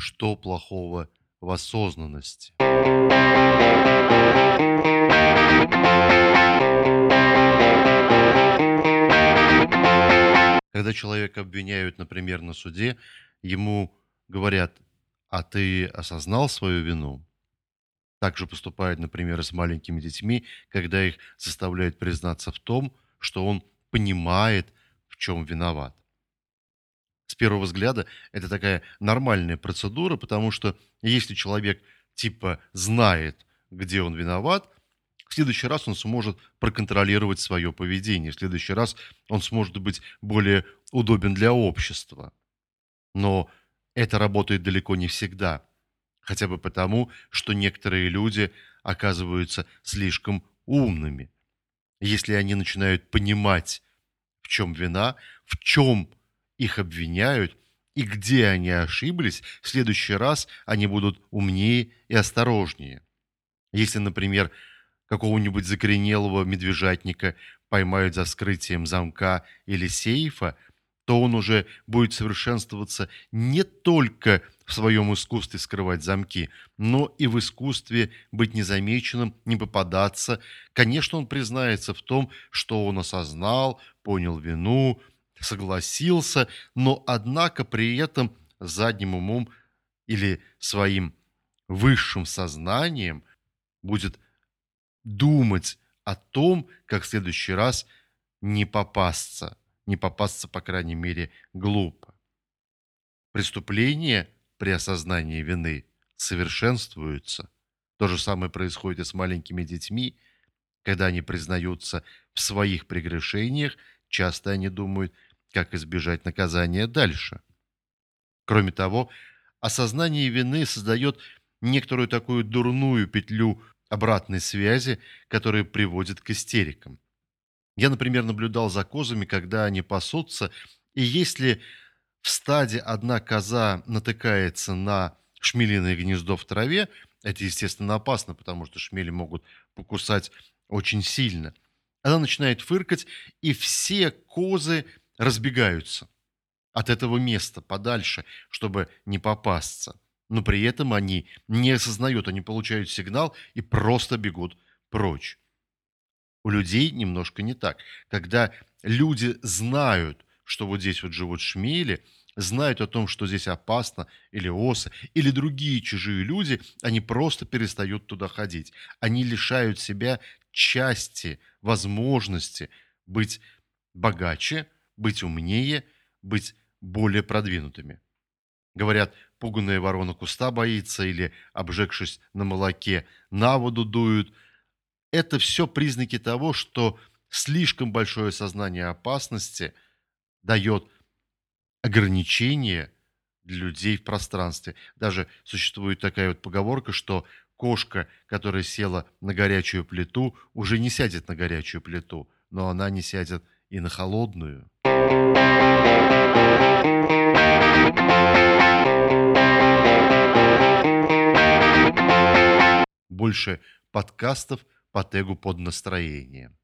Что плохого в осознанности? Когда человека обвиняют, например, на суде, ему говорят, а ты осознал свою вину? Так же поступают, например, с маленькими детьми, когда их заставляют признаться в том, что он понимает, в чем виноват. Первого взгляда это такая нормальная процедура, потому что если человек типа знает, где он виноват, в следующий раз он сможет проконтролировать свое поведение, в следующий раз он сможет быть более удобен для общества. Но это работает далеко не всегда, хотя бы потому, что некоторые люди оказываются слишком умными. Если они начинают понимать, в чем вина, в чем их обвиняют и где они ошиблись, в следующий раз они будут умнее и осторожнее. Если, например, какого-нибудь закоренелого медвежатника поймают за вскрытием замка или сейфа, то он уже будет совершенствоваться не только в своем искусстве скрывать замки, но и в искусстве быть незамеченным, не попадаться. Конечно, он признается в том, что он осознал, понял вину, согласился, но однако при этом задним умом или своим высшим сознанием будет думать о том, как в следующий раз не попасться, не попасться, по крайней мере, глупо. Преступление при осознании вины совершенствуется. То же самое происходит и с маленькими детьми, когда они признаются в своих прегрешениях, часто они думают, как избежать наказания дальше. Кроме того, осознание вины создает некоторую такую дурную петлю обратной связи, которая приводит к истерикам. Я, например, наблюдал за козами, когда они пасутся, и если в стаде одна коза натыкается на шмелиное гнездо в траве, это, естественно, опасно, потому что шмели могут покусать очень сильно. Она начинает фыркать, и все козы разбегаются от этого места подальше, чтобы не попасться. Но при этом они не осознают, они получают сигнал и просто бегут прочь. У людей немножко не так. Когда люди знают, что вот здесь вот живут шмели, знают о том, что здесь опасно, или осы, или другие чужие люди, они просто перестают туда ходить. Они лишают себя части, возможности быть богаче, быть умнее, быть более продвинутыми. Говорят, пуганная ворона куста боится или, обжегшись на молоке, на воду дуют. Это все признаки того, что слишком большое сознание опасности дает ограничение для людей в пространстве. Даже существует такая вот поговорка, что кошка, которая села на горячую плиту, уже не сядет на горячую плиту, но она не сядет и на холодную. Больше подкастов по тегу под настроение.